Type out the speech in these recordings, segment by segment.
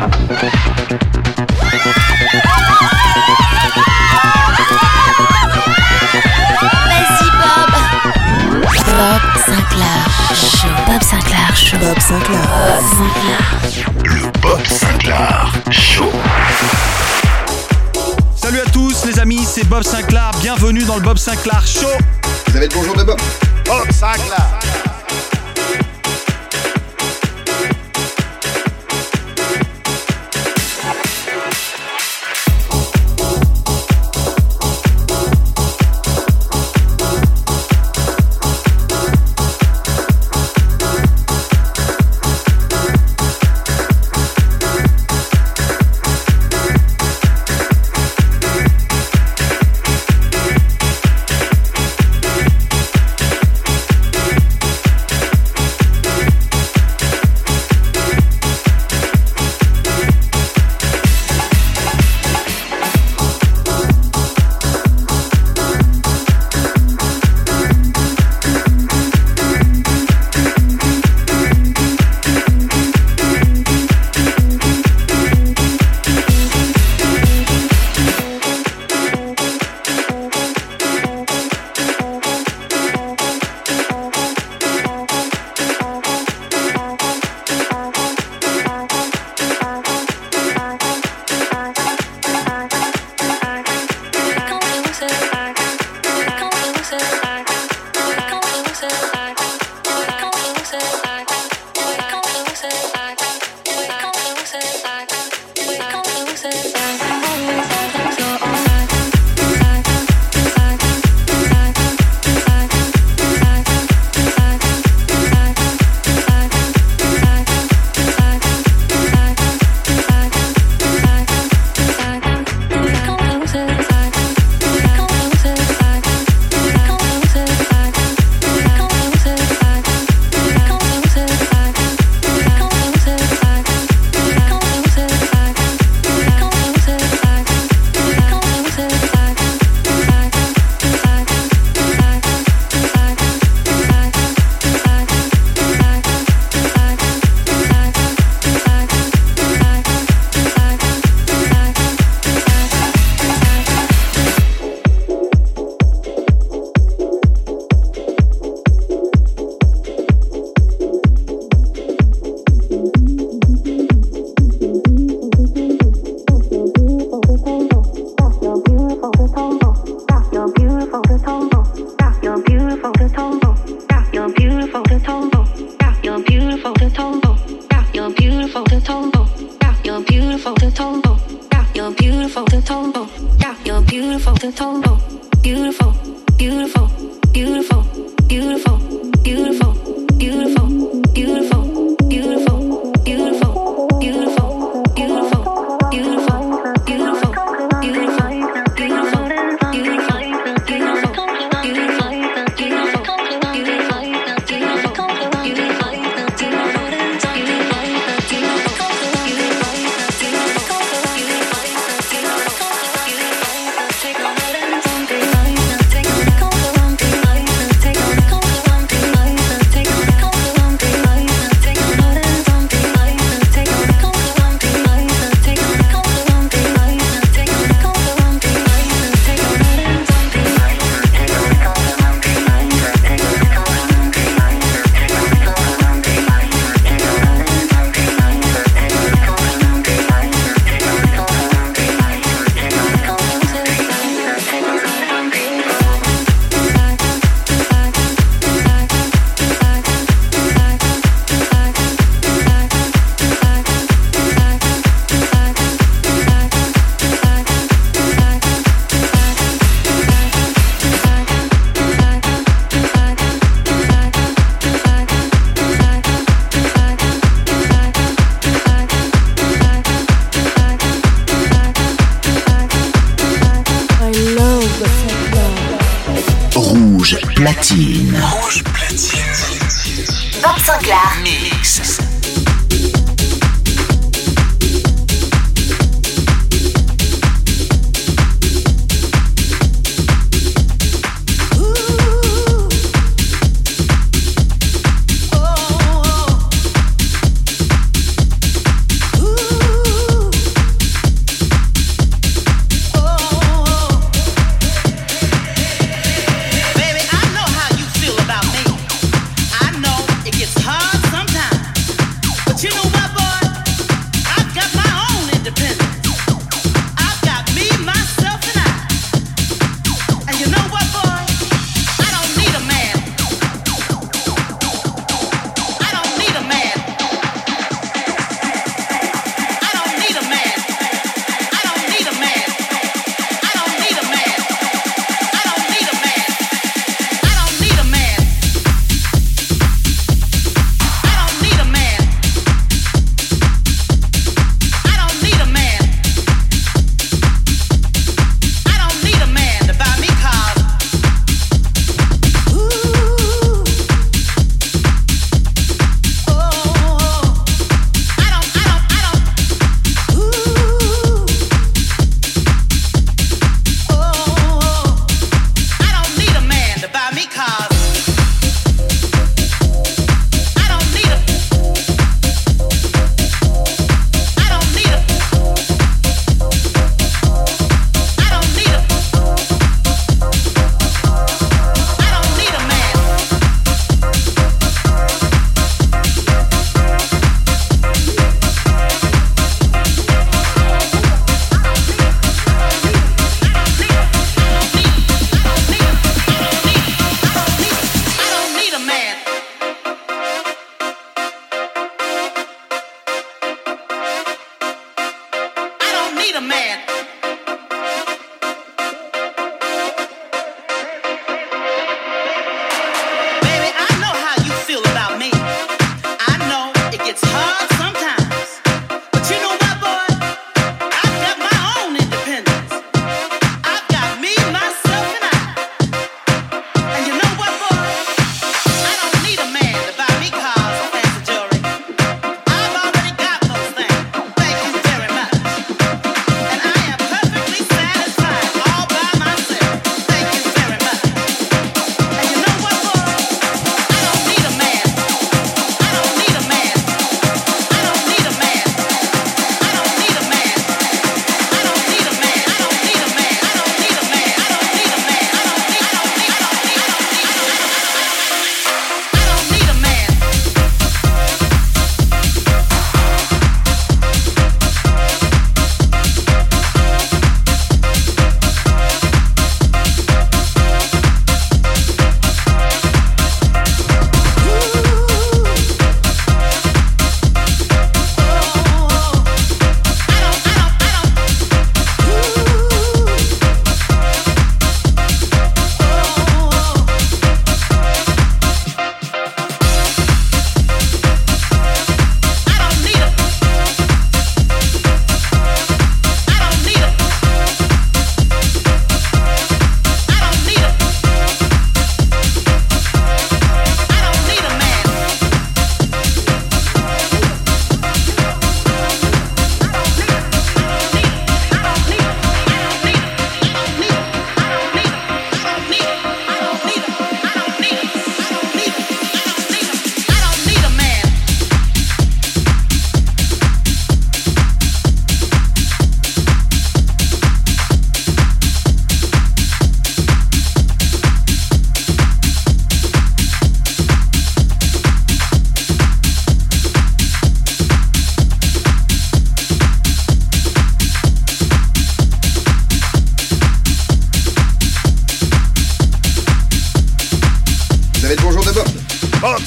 Bob. Bob Sinclair Show. Bob Sinclair Show. Bob Sinclair. Bob Sinclair. Le Bob Sinclair Show. Salut à tous, les amis, c'est Bob Sinclair. Bienvenue dans le Bob Sinclair Show. Vous avez le bonjour de Bob Bob Sinclair.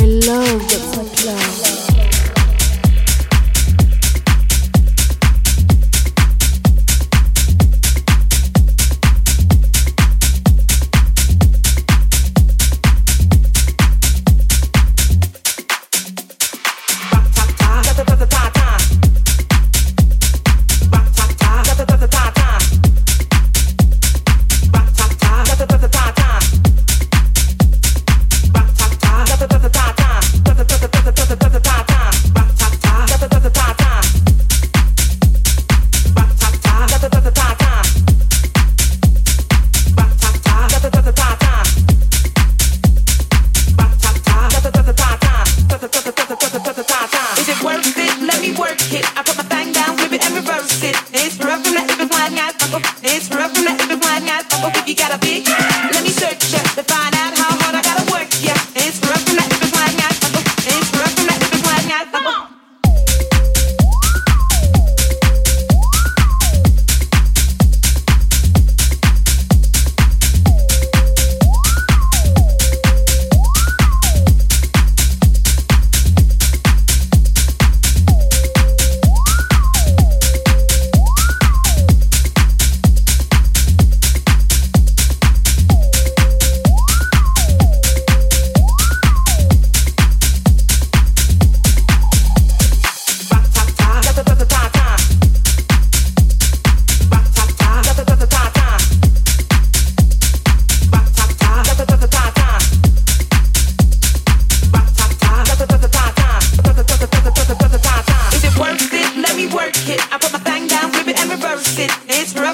Love, that's like love.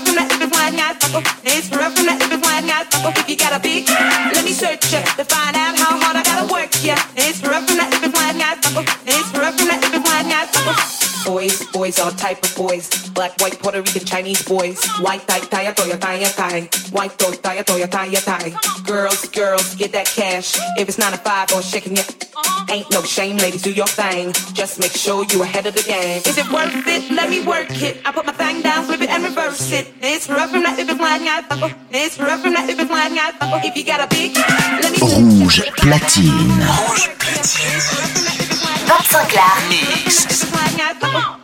from one, one. If you got a big, let me search you to find. Chinese boys. White tie, tie, toya, tie, tie. White toe, tie, toya, tie, tie. Girls, girls, get that cash. If it's nine to five or shaking it, uh-huh. ain't no shame, ladies, do your thing. Just make sure you ahead of the game. Is it worth it? Let me work it. I put my thing down, flip it and reverse it. It's rough from that if it's flying out. It's rough from that if it's flying out. If you got a big, let me Rouge platine. Rouge platine. Sinclair. Mix.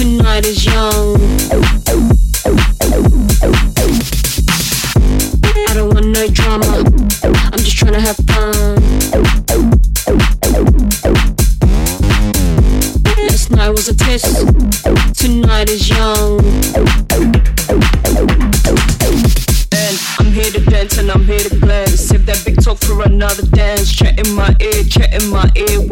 Tonight is young. I don't want no drama. I'm just trying to have fun. Last night was a test. Tonight is young. And I'm here to dance and I'm here to glance. Save that big talk for another dance. Chat in my ear, chat in my ear.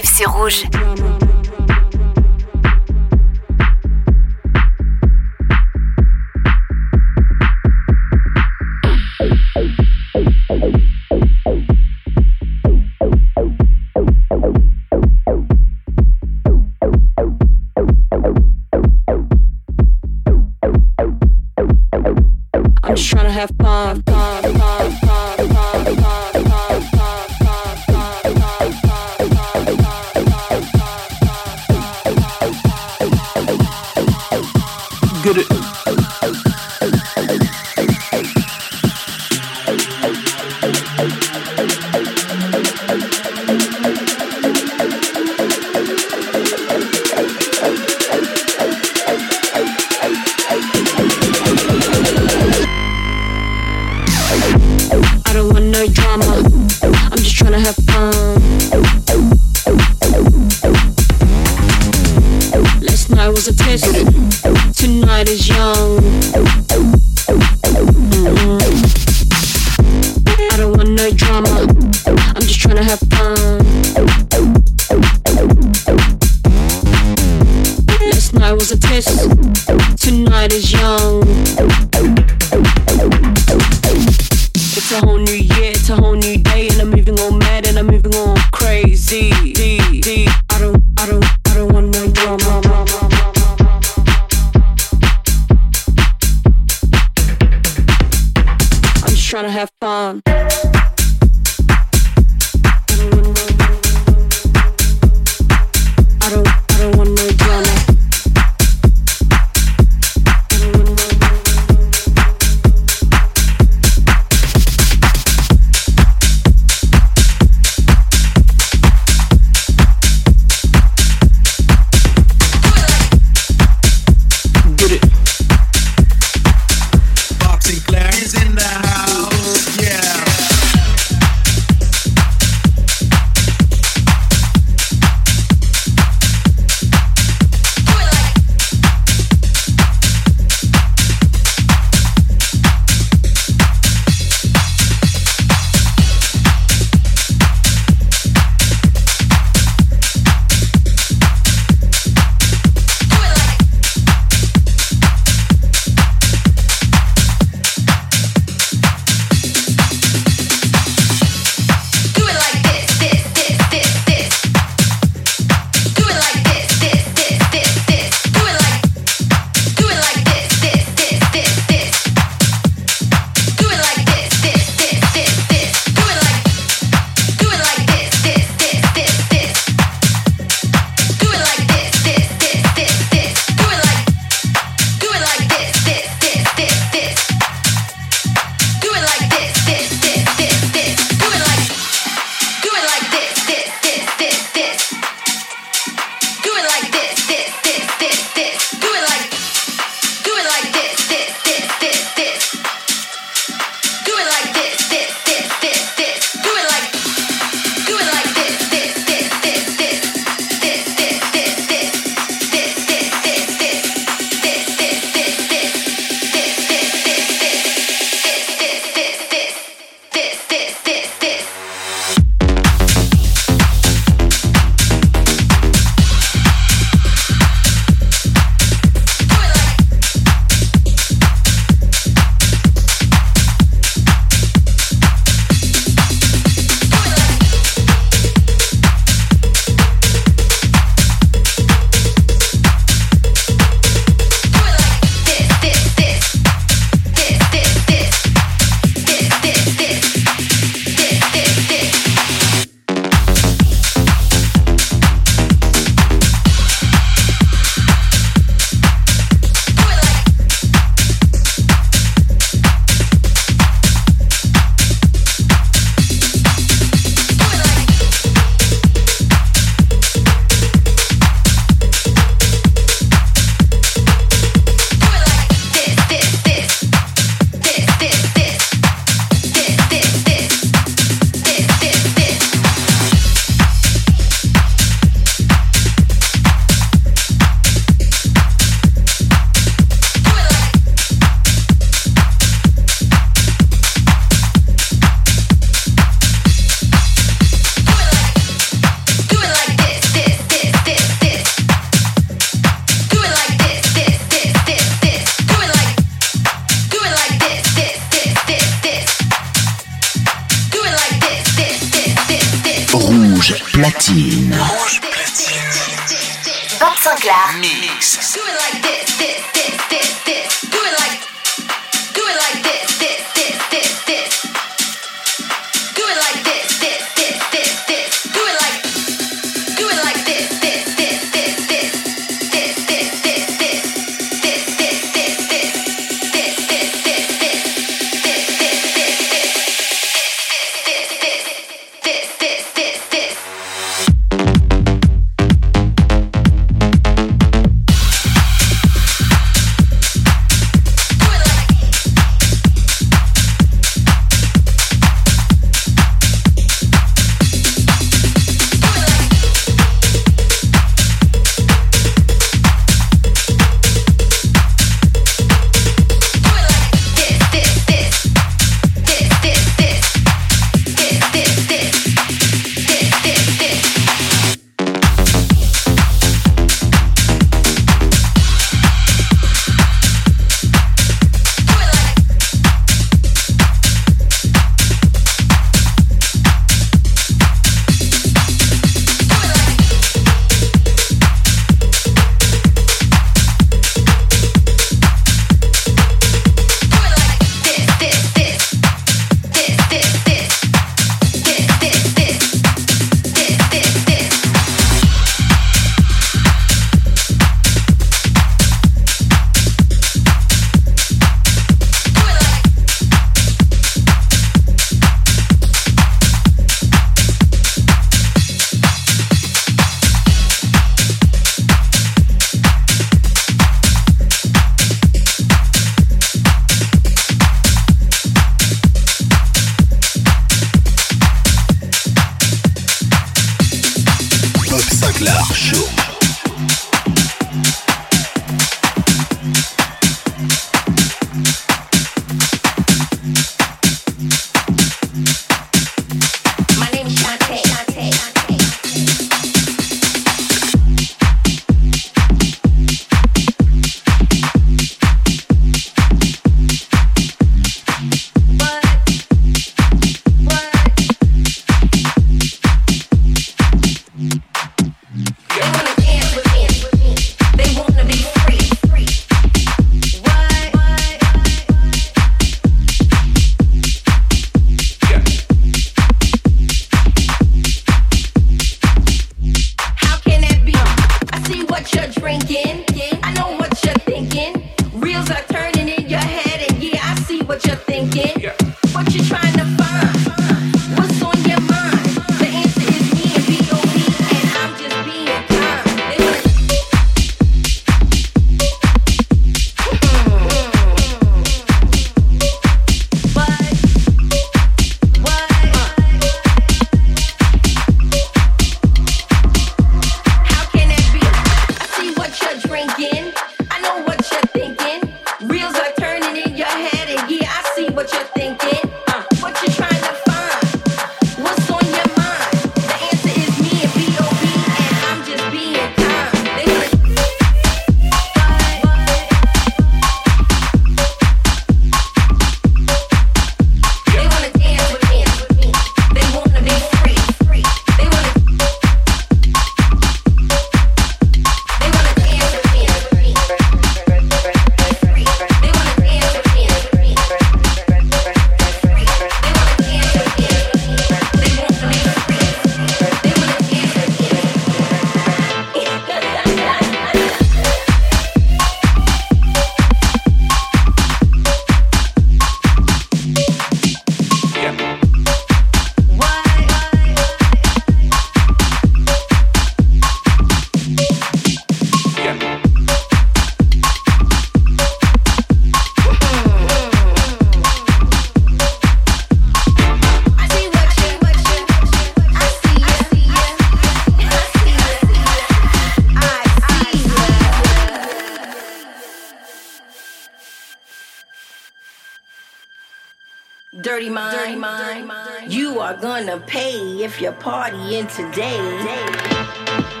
dirty mind. Dirty mind. You are gonna pay if you're partying today.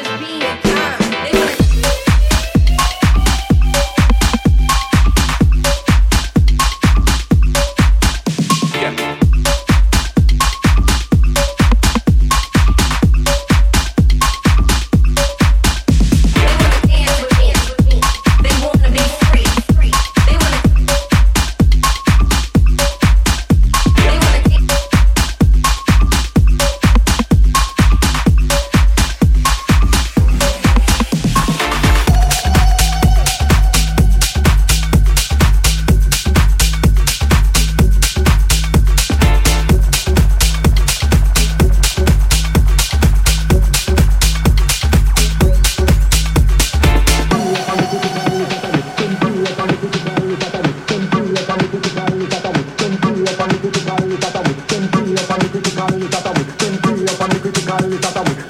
C'est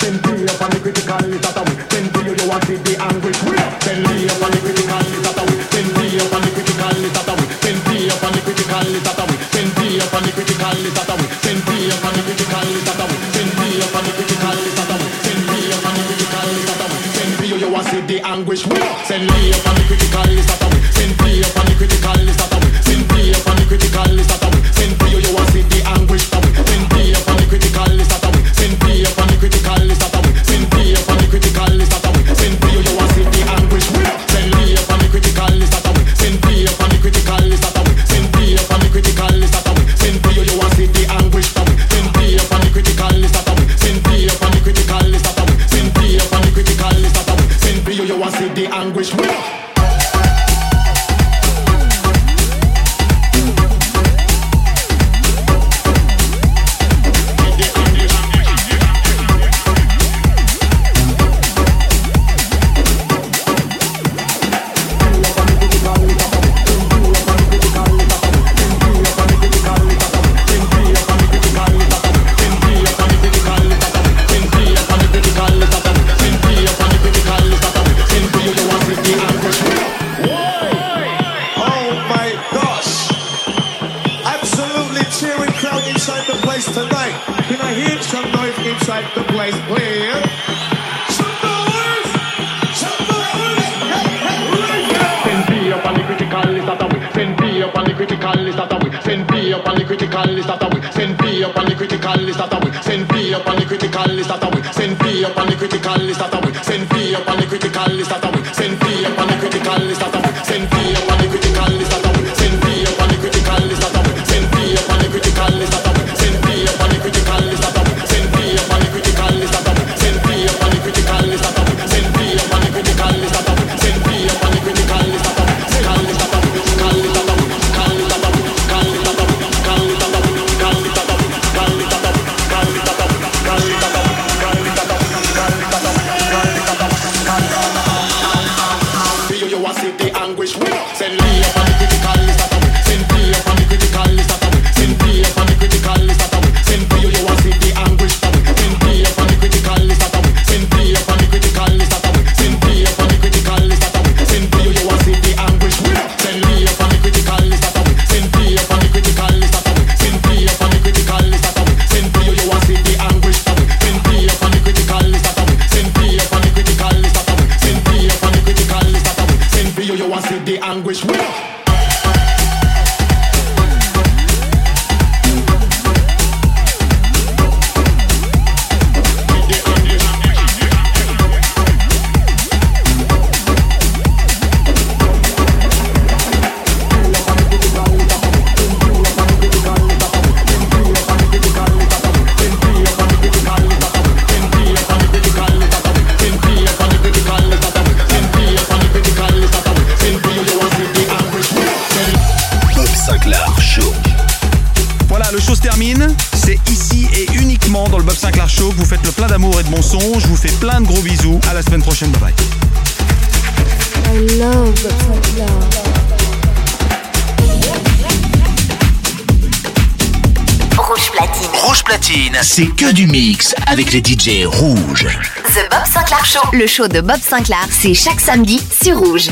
les DJ rouges. The Bob Sinclair Show, le show de Bob Sinclair, c'est chaque samedi sur Rouge.